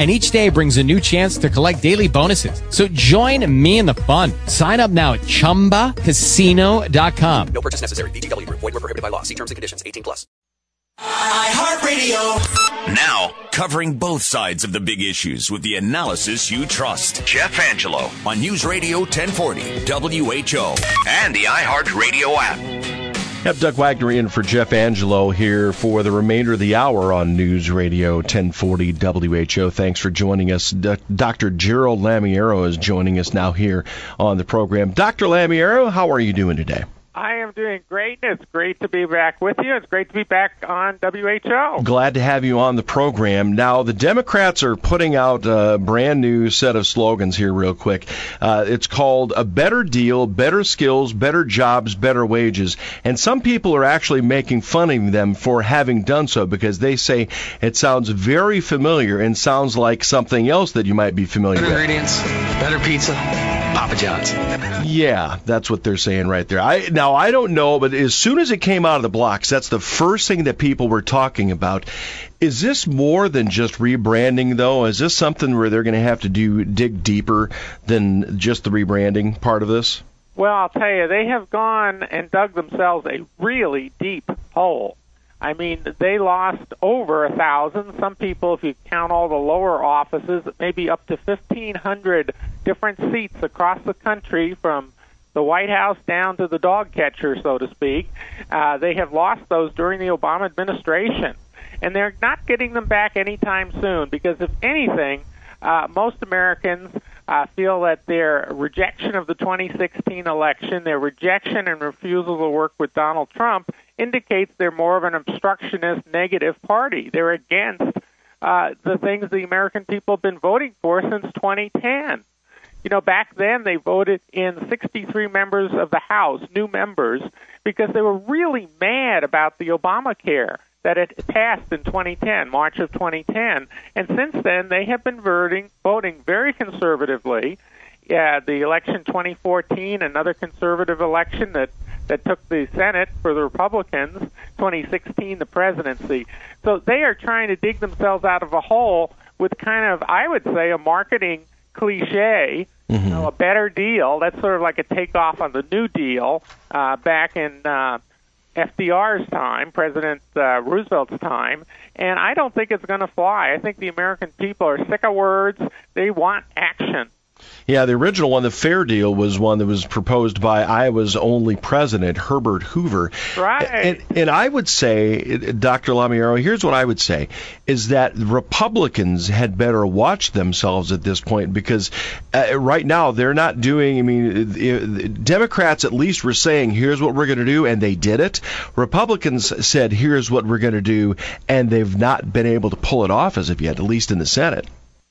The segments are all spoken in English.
And each day brings a new chance to collect daily bonuses. So join me in the fun. Sign up now at ChumbaCasino.com. No purchase necessary. VGW Group. Void were prohibited by law. See terms and conditions. 18 plus. iHeartRadio. Now, covering both sides of the big issues with the analysis you trust. Jeff Angelo on News Radio 1040 WHO and the iHeartRadio app. Have Doug Wagner in for Jeff Angelo here for the remainder of the hour on News Radio 1040 WHO. Thanks for joining us. D- Dr. Gerald Lamiero is joining us now here on the program. Dr. Lamiero, how are you doing today? I am doing great. It's great to be back with you. It's great to be back on WHO. Glad to have you on the program. Now, the Democrats are putting out a brand new set of slogans here, real quick. Uh, it's called A Better Deal, Better Skills, Better Jobs, Better Wages. And some people are actually making fun of them for having done so because they say it sounds very familiar and sounds like something else that you might be familiar Better with. ingredients, better pizza, Papa John's. Yeah, that's what they're saying right there. I now I don't know, but as soon as it came out of the blocks, that's the first thing that people were talking about. Is this more than just rebranding though? Is this something where they're going to have to do dig deeper than just the rebranding part of this? Well, I'll tell you, they have gone and dug themselves a really deep hole. I mean, they lost over a thousand. Some people, if you count all the lower offices, maybe up to 1,500 different seats across the country from the White House down to the dog catcher, so to speak. Uh, they have lost those during the Obama administration. And they're not getting them back anytime soon because, if anything, uh, most Americans uh, feel that their rejection of the 2016 election, their rejection and refusal to work with Donald Trump, indicates they're more of an obstructionist, negative party. They're against uh, the things the American people have been voting for since 2010. You know, back then they voted in 63 members of the House, new members, because they were really mad about the Obamacare that it passed in 2010, March of 2010. And since then, they have been voting, voting very conservatively. Yeah, the election 2014, another conservative election that that took the Senate for the Republicans, 2016 the presidency. So they are trying to dig themselves out of a hole with kind of, I would say, a marketing cliche, you know, a better deal. That's sort of like a takeoff on the New Deal uh, back in uh, FDR's time, President uh, Roosevelt's time, and I don't think it's going to fly. I think the American people are sick of words. They want action. Yeah, the original one, the fair deal, was one that was proposed by Iowa's only president, Herbert Hoover. Right. And, and I would say, Dr. Lamiero, here's what I would say, is that Republicans had better watch themselves at this point because uh, right now they're not doing, I mean, Democrats at least were saying, here's what we're going to do, and they did it. Republicans said, here's what we're going to do, and they've not been able to pull it off as of yet, at least in the Senate.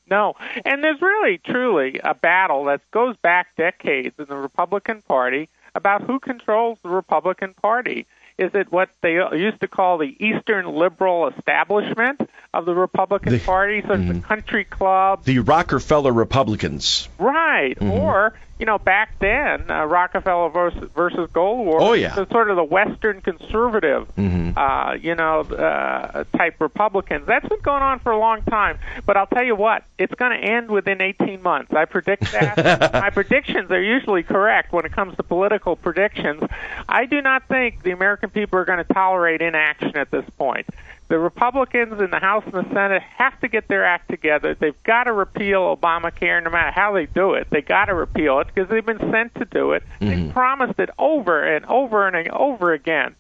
No, and there's really, truly a battle that goes back decades in the Republican Party about who controls the Republican Party. Is it what they used to call the Eastern liberal establishment of the Republican The- Party, sort of the country club, The Rockefeller Republicans. right? Mm-hmm. Or you know, back then, uh, Rockefeller versus, versus Goldwater. Oh, yeah. so sort of the Western conservative, Mm-hmm. uh, you know, uh, type Republicans. That's been going on for a long time. But I'll tell you what, it's going to end within 18 months. I predict that. My predictions are usually correct when it comes to political predictions. I do not think the American people are going to tolerate inaction at this point. The Republicans in the House and the Senate have to get their act together. They've got to repeal Obamacare no matter how they do it. They got to repeal it because they've been sent to do it. They've mm-hmm. promised it over and over and over again.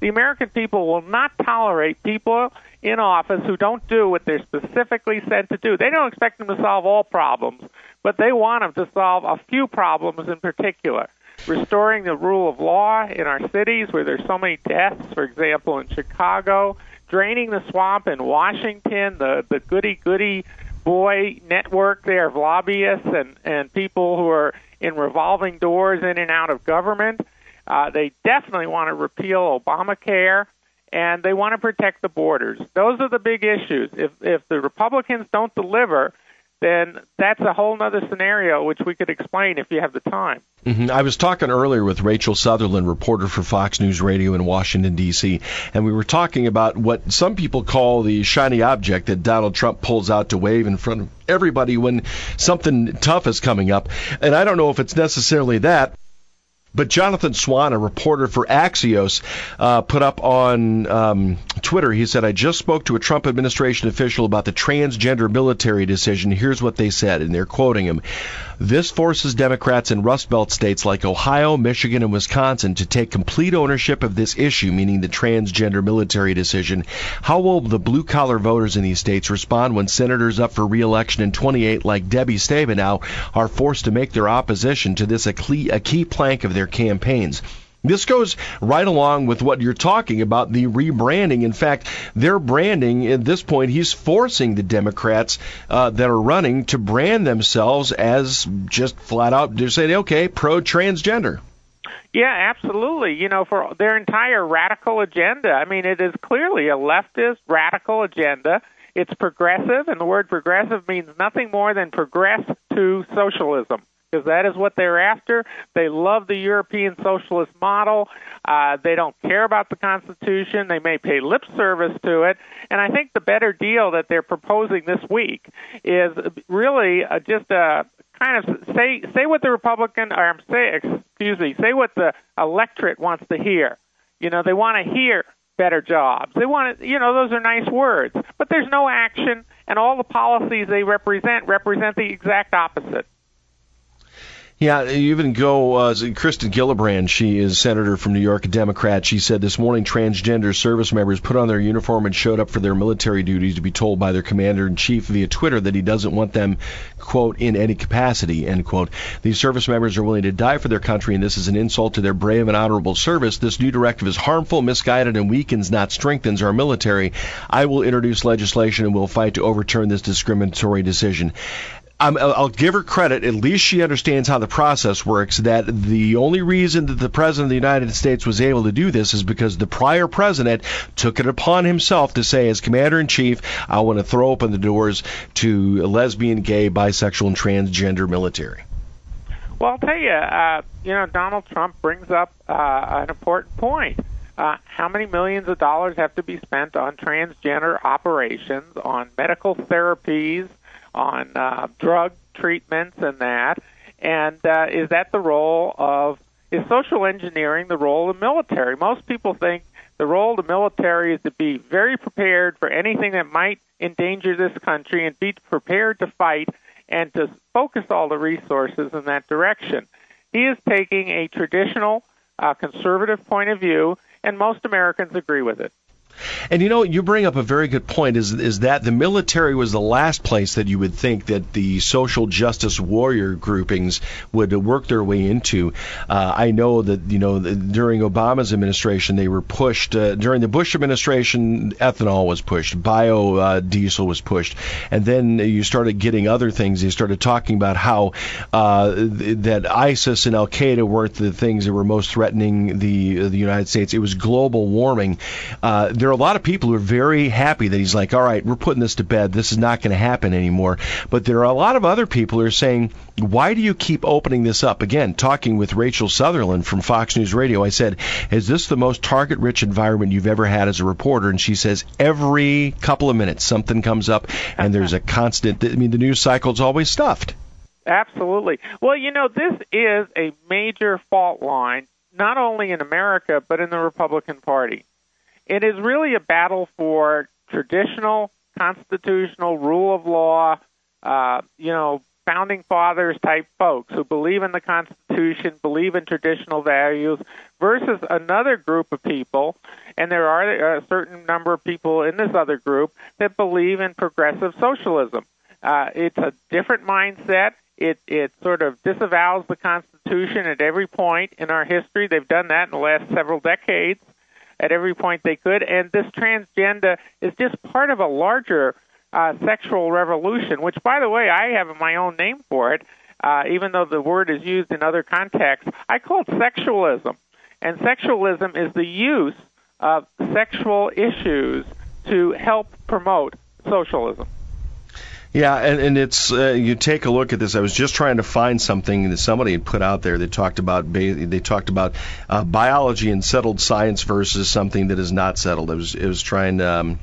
The American people will not tolerate people in office who don't do what they're specifically sent to do. They don't expect them to solve all problems, but they want them to solve a few problems in particular. Restoring the rule of law in our cities where there's so many deaths, for example, in Chicago, draining the swamp in Washington, the, the goody goody boy network there of lobbyists and, and people who are in revolving doors in and out of government. Uh, they definitely want to repeal Obamacare and they want to protect the borders. Those are the big issues. If if the Republicans don't deliver, then that's a whole other scenario which we could explain if you have the time. Mm-hmm. I was talking earlier with Rachel Sutherland, reporter for Fox News Radio in Washington, D.C., and we were talking about what some people call the shiny object that Donald Trump pulls out to wave in front of everybody when something tough is coming up. And I don't know if it's necessarily that. But Jonathan Swan, a reporter for Axios, uh, put up on um, Twitter, he said, I just spoke to a Trump administration official about the transgender military decision. Here's what they said, and they're quoting him. This forces Democrats in Rust Belt states like Ohio, Michigan, and Wisconsin to take complete ownership of this issue, meaning the transgender military decision. How will the blue collar voters in these states respond when senators up for re-election in 28, like Debbie Stabenow, are forced to make their opposition to this a key, a key plank of their campaigns? This goes right along with what you're talking about the rebranding. In fact, their branding at this point, he's forcing the Democrats uh, that are running to brand themselves as just flat out to say, okay, pro transgender. Yeah, absolutely. You know, for their entire radical agenda, I mean, it is clearly a leftist radical agenda. It's progressive, and the word progressive means nothing more than progress to socialism because that is what they're after. They love the European socialist model. Uh, they don't care about the Constitution. They may pay lip service to it. And I think the better deal that they're proposing this week is really uh, just a kind of say say what the Republican or say excuse me say what the electorate wants to hear. You know, they want to hear better jobs. They want to, you know, those are nice words, but there's no action, and all the policies they represent represent the exact opposite. Yeah, you even go, uh, Kirsten Gillibrand, she is senator from New York, a Democrat. She said this morning transgender service members put on their uniform and showed up for their military duties to be told by their commander in chief via Twitter that he doesn't want them, quote, in any capacity, end quote. These service members are willing to die for their country, and this is an insult to their brave and honorable service. This new directive is harmful, misguided, and weakens, not strengthens our military. I will introduce legislation and will fight to overturn this discriminatory decision. I will give her credit. At least she understands how the process works. That the only reason that the president of the United States was able to do this is because the prior president took it upon himself to say, as commander in chief, I want to throw open the doors to lesbian, gay, bisexual, and transgender military. Well, I'll tell you, uh, you know, Donald Trump brings up uh, an important point. Uh, how many millions of dollars have to be spent on transgender operations, on medical therapies, on uh, drug treatments and that. And uh, is that the role of is social engineering the role of the military? Most people think the role of the military is to be very prepared for anything that might endanger this country and be prepared to fight and to focus all the resources in that direction. He is taking a traditional uh, conservative point of view, and most Americans agree with it. And you know, you bring up a very good point. Is is that the military was the last place that you would think that the social justice warrior groupings would work their way into. Uh, I know that you know during Obama's administration they were pushed. Uh, during the Bush administration, ethanol was pushed, biodiesel uh, was pushed, and then you started getting other things. You started talking about how uh, that ISIS and Al Qaeda weren't the things that were most threatening the the United States. It was global warming. Uh, there are a lot of people who are very happy that he's like, all right, we're putting this to bed. This is not going to happen anymore. But there are a lot of other people who are saying, why do you keep opening this up? Again, talking with Rachel Sutherland from Fox News Radio, I said, is this the most target rich environment you've ever had as a reporter? And she says, every couple of minutes something comes up and there's a constant, I mean, the news cycle is always stuffed. Absolutely. Well, you know, this is a major fault line, not only in America, but in the Republican Party. It is really a battle for traditional constitutional rule of law, uh, you know, founding fathers type folks who believe in the Constitution, believe in traditional values, versus another group of people, and there are a certain number of people in this other group that believe in progressive socialism. Uh, it's a different mindset. It it sort of disavows the Constitution at every point in our history. They've done that in the last several decades at every point they could. And this transgender is just part of a larger uh, sexual revolution, which, by the way, I have my own name for it, uh, even though the word is used in other contexts. I call it sexualism. And sexualism is the use of sexual issues to help promote socialism. Yeah, and, and it's uh, you take a look at this. I was just trying to find something that somebody had put out there that talked about they talked about uh, biology and settled science versus something that is not settled. I was it was trying to. Um,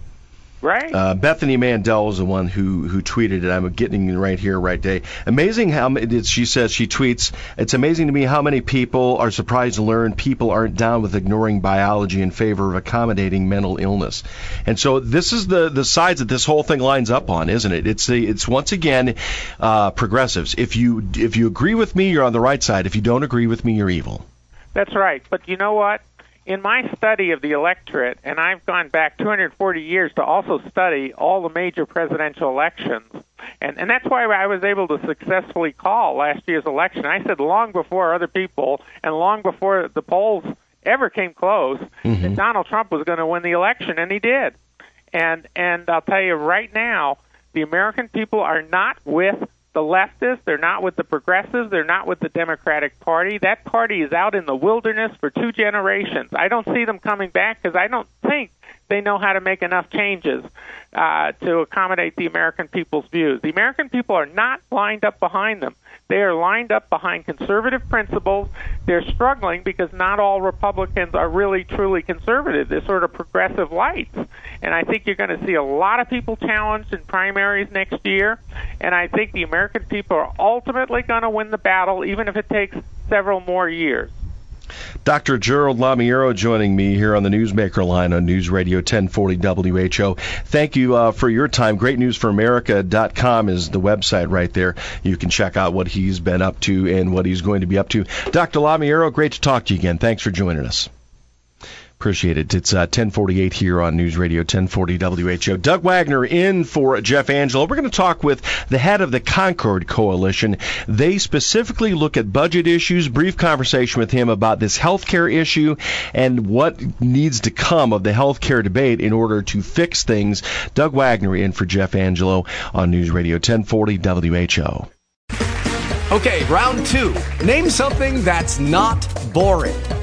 Right. Uh, Bethany Mandel is the one who who tweeted it. I'm getting it right here, right day. Amazing how she says she tweets. It's amazing to me how many people are surprised to learn people aren't down with ignoring biology in favor of accommodating mental illness. And so this is the the sides that this whole thing lines up on, isn't it? It's the it's once again uh, progressives. If you if you agree with me, you're on the right side. If you don't agree with me, you're evil. That's right. But you know what? In my study of the electorate, and I've gone back 240 years to also study all the major presidential elections, and, and that's why I was able to successfully call last year's election. I said long before other people and long before the polls ever came close mm-hmm. that Donald Trump was going to win the election, and he did. And and I'll tell you right now, the American people are not with the leftists, they're not with the progressives, they're not with the Democratic Party. That party is out in the wilderness for two generations. I don't see them coming back because I don't think they know how to make enough changes uh, to accommodate the American people's views. The American people are not lined up behind them. They are lined up behind conservative principles. They're struggling because not all Republicans are really truly conservative. They're sort of progressive lights. And I think you're going to see a lot of people challenged in primaries next year. And I think the American people are ultimately going to win the battle, even if it takes several more years. Dr. Gerald Lamiero joining me here on the Newsmaker line on News Radio 1040 WHO. Thank you uh, for your time. GreatNewsForAmerica.com is the website right there. You can check out what he's been up to and what he's going to be up to. Dr. Lamiero, great to talk to you again. Thanks for joining us. Appreciate it. It's uh, 1048 here on News Radio 1040 WHO. Doug Wagner in for Jeff Angelo. We're going to talk with the head of the Concord Coalition. They specifically look at budget issues. Brief conversation with him about this health care issue and what needs to come of the health care debate in order to fix things. Doug Wagner in for Jeff Angelo on News Radio 1040 WHO. Okay, round two. Name something that's not boring.